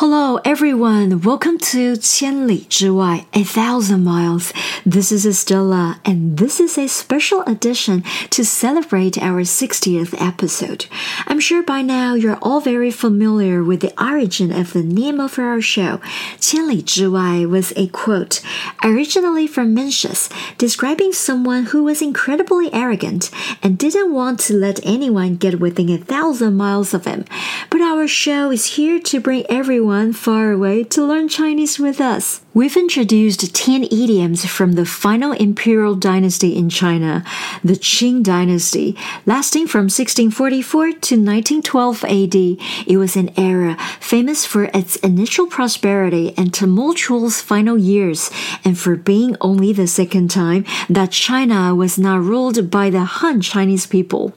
Hello, everyone. Welcome to 千里之外, a thousand miles. This is Estella, and this is a special edition to celebrate our 60th episode. I'm sure by now you're all very familiar with the origin of the name of our show. 千里之外 was a quote originally from Mencius, describing someone who was incredibly arrogant and didn't want to let anyone get within a thousand miles of him. But our show is here to bring everyone everyone far away to learn Chinese with us. We've introduced 10 idioms from the final imperial dynasty in China, the Qing dynasty, lasting from 1644 to 1912 AD. It was an era famous for its initial prosperity and tumultuous final years, and for being only the second time that China was not ruled by the Han Chinese people.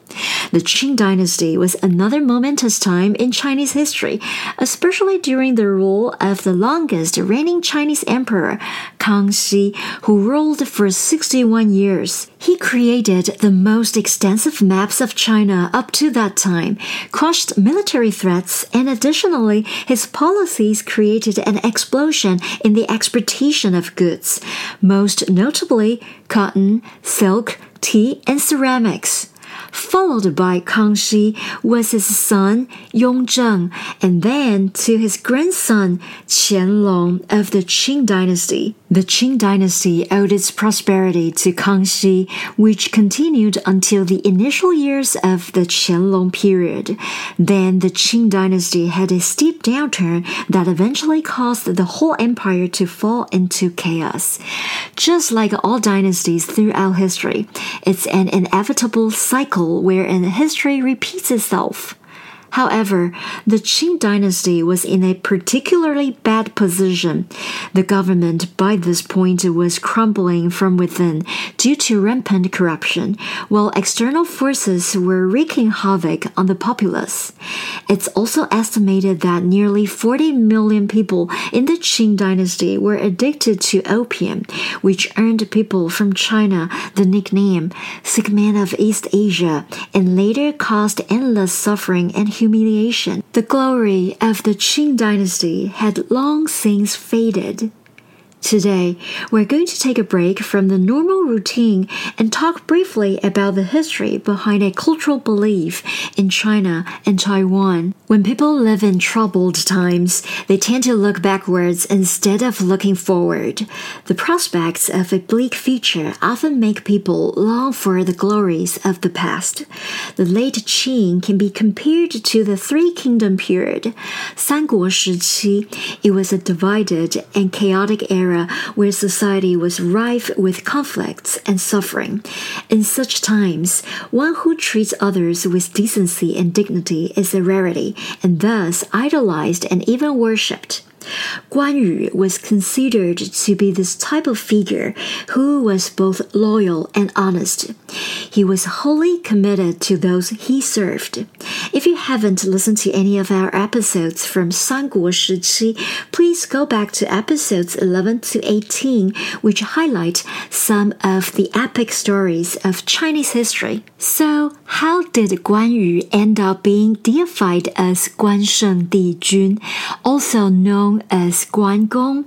The Qing dynasty was another momentous time in Chinese history, especially during the rule of the longest reigning Chinese emperor, Kangxi, who ruled for 61 years. He created the most extensive maps of China up to that time, crushed military threats, and additionally, his policies created an explosion in the exportation of goods, most notably cotton, silk, tea, and ceramics followed by Kangxi was his son Yongzheng, and then to his grandson Qianlong of the Qing dynasty. The Qing dynasty owed its prosperity to Kangxi, which continued until the initial years of the Qianlong period. Then the Qing dynasty had a steep downturn that eventually caused the whole empire to fall into chaos. Just like all dynasties throughout history, it's an inevitable cycle wherein history repeats itself. However, the Qing dynasty was in a particularly bad position. The government by this point was crumbling from within due to rampant corruption, while external forces were wreaking havoc on the populace. It's also estimated that nearly 40 million people in the Qing dynasty were addicted to opium, which earned people from China the nickname Sick Man of East Asia and later caused endless suffering and humiliation. The glory of the Qing dynasty had long since faded. Today, we're going to take a break from the normal routine and talk briefly about the history behind a cultural belief in China and Taiwan. When people live in troubled times, they tend to look backwards instead of looking forward. The prospects of a bleak future often make people long for the glories of the past. The late Qing can be compared to the Three Kingdom period. 三国时期, it was a divided and chaotic era era where society was rife with conflicts and suffering. In such times, one who treats others with decency and dignity is a rarity, and thus idolized and even worshipped. Guan Yu was considered to be this type of figure who was both loyal and honest. He was wholly committed to those he served. If you haven't listened to any of our episodes from 三国时期, please go back to episodes 11 to 18, which highlight some of the epic stories of Chinese history. So, how did Guan Yu end up being deified as Guan Sheng Di Jun, also known as Guan Gong.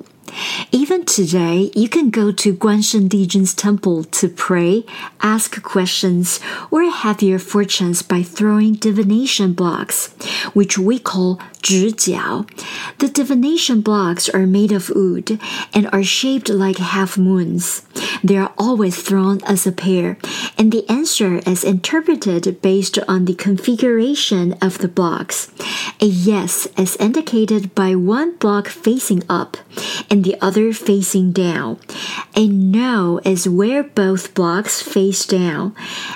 Even today, you can go to Guansheng Dijun's temple to pray, ask questions, or have your fortunes by throwing divination blocks, which we call 擲筊. The divination blocks are made of wood and are shaped like half moons. They are always thrown as a pair, and the answer is interpreted based on the configuration of the blocks. A yes is indicated by one block facing up and the other facing down. A no is where both blocks face down,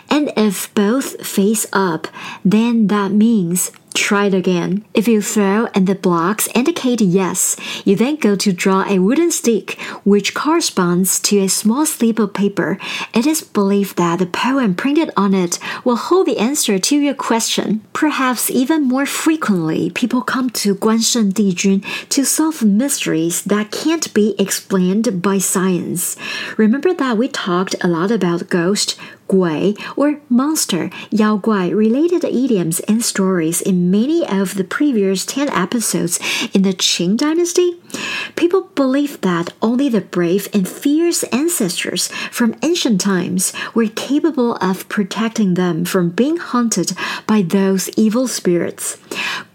and if both face up, then that means Try it again. If you throw and the blocks indicate yes, you then go to draw a wooden stick which corresponds to a small slip of paper. It is believed that the poem printed on it will hold the answer to your question. Perhaps even more frequently, people come to Guansheng Dijun to solve mysteries that can't be explained by science. Remember that we talked a lot about ghost, guai, or monster, yao guai related idioms and stories in many of the previous 10 episodes in the Qing dynasty? People believed that only the brave and fierce ancestors from ancient times were capable of protecting them from being hunted by those evil spirits.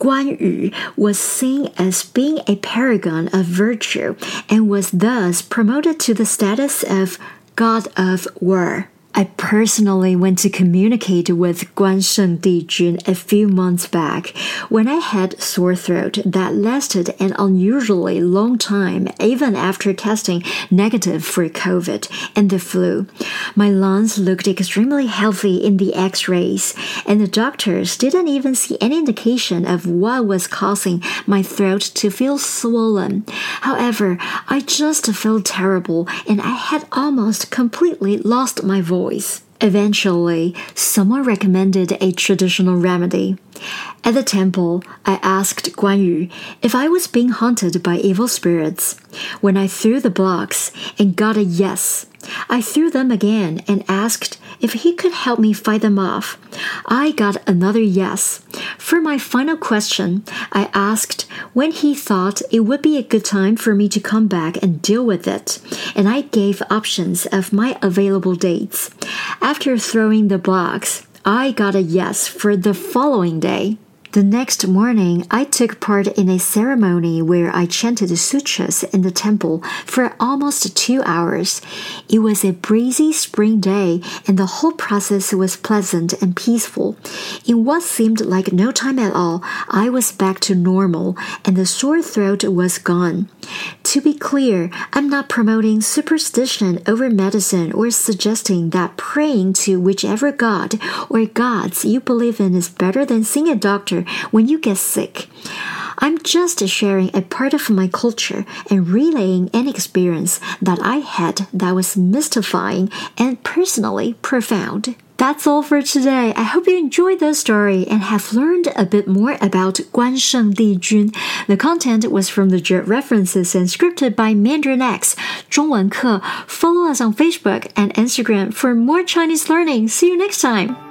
Guan Yu was seen as being a paragon of virtue and was thus promoted to the status of God of War. I personally went to communicate with Guan Sheng Dijun a few months back when I had sore throat that lasted an unusually long time even after testing negative for COVID and the flu. My lungs looked extremely healthy in the x-rays and the doctors didn't even see any indication of what was causing my throat to feel swollen. However, I just felt terrible and I had almost completely lost my voice Eventually, someone recommended a traditional remedy. At the temple, I asked Guan Yu if I was being haunted by evil spirits. When I threw the blocks and got a yes, I threw them again and asked if he could help me fight them off. I got another yes. For my final question, I asked when he thought it would be a good time for me to come back and deal with it, and I gave options of my available dates. After throwing the blocks, I got a yes for the following day. The next morning, I took part in a ceremony where I chanted sutras in the temple for almost two hours. It was a breezy spring day, and the whole process was pleasant and peaceful. In what seemed like no time at all, I was back to normal, and the sore throat was gone. To be clear, I'm not promoting superstition over medicine or suggesting that praying to whichever god or gods you believe in is better than seeing a doctor when you get sick. I'm just sharing a part of my culture and relaying an experience that I had that was mystifying and personally profound. That's all for today. I hope you enjoyed this story and have learned a bit more about Guan Sheng Di Jun. The content was from the references and scripted by Mandarin X, Zhongwen Ke. Follow us on Facebook and Instagram for more Chinese learning. See you next time.